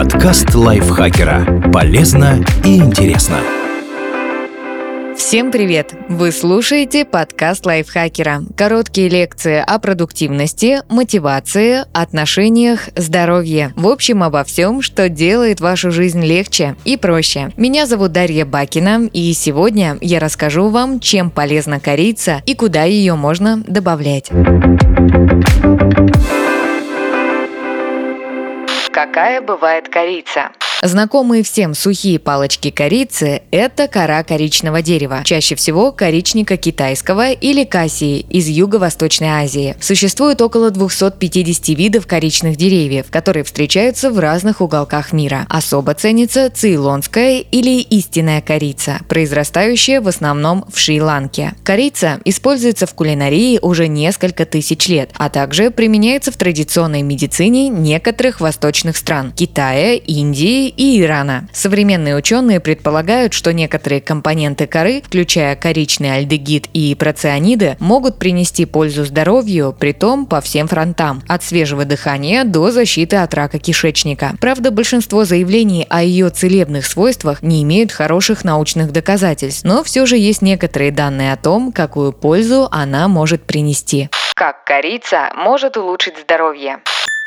Подкаст лайфхакера. Полезно и интересно. Всем привет! Вы слушаете подкаст лайфхакера. Короткие лекции о продуктивности, мотивации, отношениях, здоровье. В общем, обо всем, что делает вашу жизнь легче и проще. Меня зовут Дарья Бакина, и сегодня я расскажу вам, чем полезна корица и куда ее можно добавлять. Какая бывает корица? Знакомые всем сухие палочки корицы – это кора коричного дерева, чаще всего коричника китайского или кассии из Юго-Восточной Азии. Существует около 250 видов коричных деревьев, которые встречаются в разных уголках мира. Особо ценится цейлонская или истинная корица, произрастающая в основном в Шри-Ланке. Корица используется в кулинарии уже несколько тысяч лет, а также применяется в традиционной медицине некоторых восточных стран – Китая, Индии и Ирана. Современные ученые предполагают, что некоторые компоненты коры, включая коричный альдегид и процианиды, могут принести пользу здоровью, при том по всем фронтам, от свежего дыхания до защиты от рака кишечника. Правда, большинство заявлений о ее целебных свойствах не имеют хороших научных доказательств, но все же есть некоторые данные о том, какую пользу она может принести. Как корица может улучшить здоровье?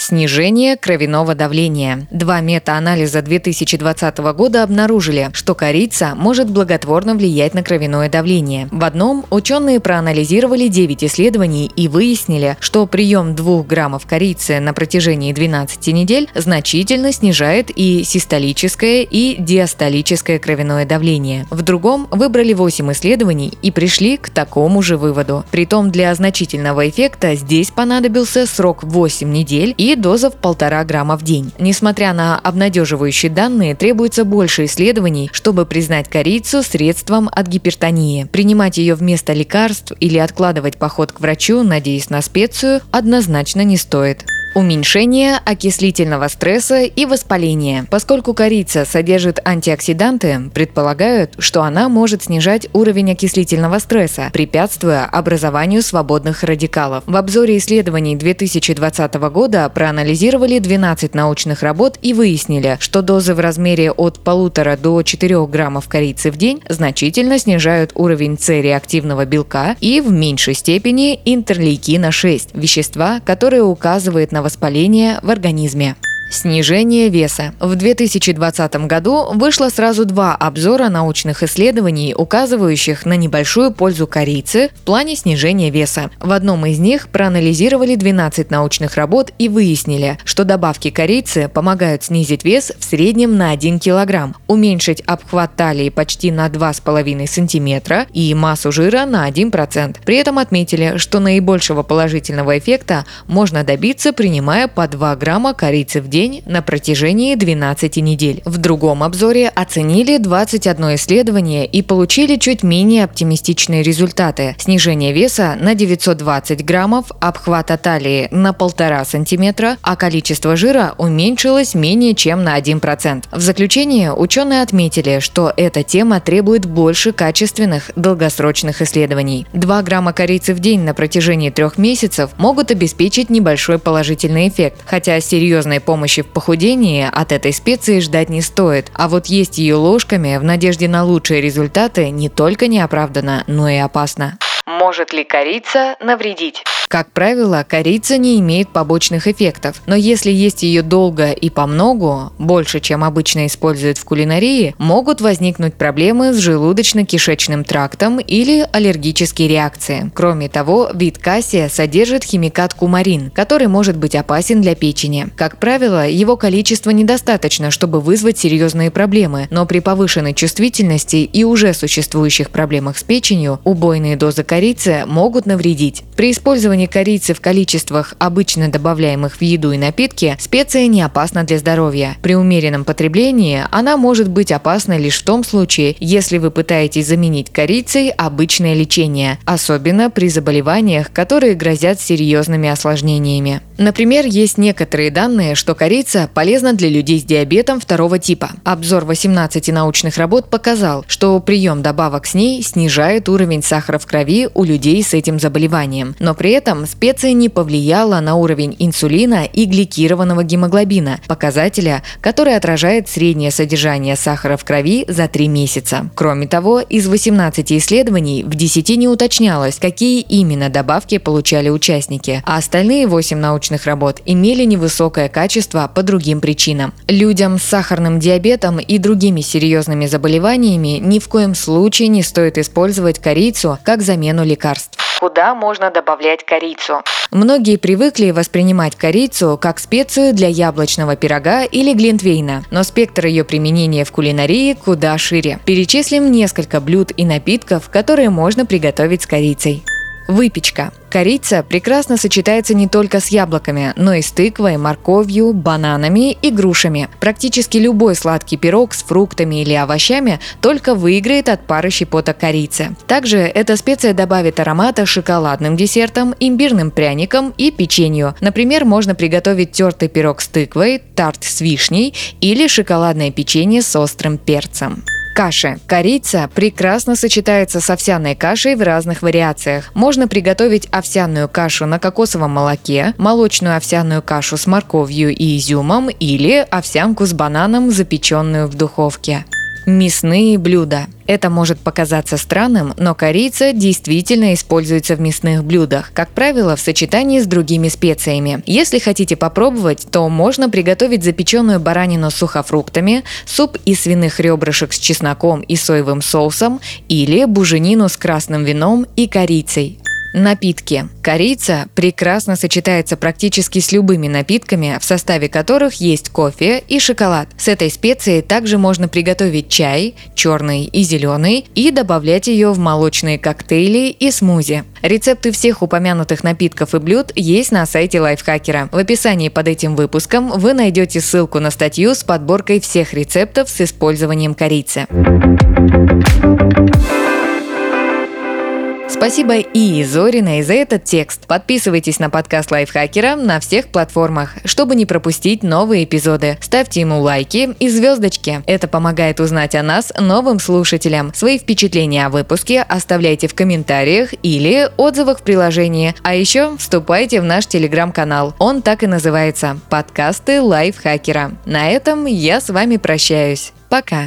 Снижение кровяного давления. Два мета-анализа 2020 года обнаружили, что корица может благотворно влиять на кровяное давление. В одном ученые проанализировали 9 исследований и выяснили, что прием 2 граммов корицы на протяжении 12 недель значительно снижает и систолическое, и диастолическое кровяное давление. В другом выбрали 8 исследований и пришли к такому же выводу. Притом для значительного эффекта здесь понадобился срок 8 недель и доза в полтора грамма в день. Несмотря на обнадеживающие данные, требуется больше исследований, чтобы признать корицу средством от гипертонии. Принимать ее вместо лекарств или откладывать поход к врачу, надеясь на специю, однозначно не стоит. Уменьшение окислительного стресса и воспаления. Поскольку корица содержит антиоксиданты, предполагают, что она может снижать уровень окислительного стресса, препятствуя образованию свободных радикалов. В обзоре исследований 2020 года проанализировали 12 научных работ и выяснили, что дозы в размере от полутора до 4 граммов корицы в день значительно снижают уровень С-реактивного белка и в меньшей степени интерлейкина-6, вещества, которые указывают на воспаления в организме. Снижение веса. В 2020 году вышло сразу два обзора научных исследований, указывающих на небольшую пользу корицы в плане снижения веса. В одном из них проанализировали 12 научных работ и выяснили, что добавки корицы помогают снизить вес в среднем на 1 кг, уменьшить обхват талии почти на 2,5 см и массу жира на 1%. При этом отметили, что наибольшего положительного эффекта можно добиться, принимая по 2 грамма корицы в день день на протяжении 12 недель. В другом обзоре оценили 21 исследование и получили чуть менее оптимистичные результаты. Снижение веса на 920 граммов, обхвата талии на 1,5 сантиметра, а количество жира уменьшилось менее чем на 1%. В заключение ученые отметили, что эта тема требует больше качественных долгосрочных исследований. 2 грамма корицы в день на протяжении трех месяцев могут обеспечить небольшой положительный эффект, хотя серьезной помощи помощи в похудении от этой специи ждать не стоит, а вот есть ее ложками в надежде на лучшие результаты не только неоправданно, но и опасно. Может ли корица навредить? Как правило, корица не имеет побочных эффектов, но если есть ее долго и по многу, больше, чем обычно используют в кулинарии, могут возникнуть проблемы с желудочно-кишечным трактом или аллергические реакции. Кроме того, вид кассия содержит химикат кумарин, который может быть опасен для печени. Как правило, его количество недостаточно, чтобы вызвать серьезные проблемы, но при повышенной чувствительности и уже существующих проблемах с печенью убойные дозы корицы могут навредить. При использовании использование корицы в количествах, обычно добавляемых в еду и напитки, специя не опасна для здоровья. При умеренном потреблении она может быть опасна лишь в том случае, если вы пытаетесь заменить корицей обычное лечение, особенно при заболеваниях, которые грозят серьезными осложнениями. Например, есть некоторые данные, что корица полезна для людей с диабетом второго типа. Обзор 18 научных работ показал, что прием добавок с ней снижает уровень сахара в крови у людей с этим заболеванием. Но при этом специя не повлияла на уровень инсулина и гликированного гемоглобина, показателя, который отражает среднее содержание сахара в крови за 3 месяца. Кроме того, из 18 исследований в 10 не уточнялось, какие именно добавки получали участники, а остальные 8 научных работ имели невысокое качество по другим причинам. Людям с сахарным диабетом и другими серьезными заболеваниями ни в коем случае не стоит использовать корицу как замену лекарств куда можно добавлять корицу. Многие привыкли воспринимать корицу как специю для яблочного пирога или глинтвейна, но спектр ее применения в кулинарии куда шире. Перечислим несколько блюд и напитков, которые можно приготовить с корицей. Выпечка. Корица прекрасно сочетается не только с яблоками, но и с тыквой, морковью, бананами и грушами. Практически любой сладкий пирог с фруктами или овощами только выиграет от пары щепоток корицы. Также эта специя добавит аромата шоколадным десертам, имбирным пряникам и печенью. Например, можно приготовить тертый пирог с тыквой, тарт с вишней или шоколадное печенье с острым перцем. Каши. Корица прекрасно сочетается с овсяной кашей в разных вариациях. Можно приготовить овсяную кашу на кокосовом молоке, молочную овсяную кашу с морковью и изюмом или овсянку с бананом, запеченную в духовке. Мясные блюда. Это может показаться странным, но корица действительно используется в мясных блюдах, как правило, в сочетании с другими специями. Если хотите попробовать, то можно приготовить запеченную баранину с сухофруктами, суп из свиных ребрышек с чесноком и соевым соусом или буженину с красным вином и корицей. Напитки. Корица прекрасно сочетается практически с любыми напитками, в составе которых есть кофе и шоколад. С этой специей также можно приготовить чай, черный и зеленый, и добавлять ее в молочные коктейли и смузи. Рецепты всех упомянутых напитков и блюд есть на сайте Лайфхакера. В описании под этим выпуском вы найдете ссылку на статью с подборкой всех рецептов с использованием корицы. Спасибо и Зориной за этот текст. Подписывайтесь на подкаст Лайфхакера на всех платформах, чтобы не пропустить новые эпизоды. Ставьте ему лайки и звездочки. Это помогает узнать о нас новым слушателям. Свои впечатления о выпуске оставляйте в комментариях или отзывах в приложении. А еще вступайте в наш телеграм-канал. Он так и называется – «Подкасты Лайфхакера». На этом я с вами прощаюсь. Пока.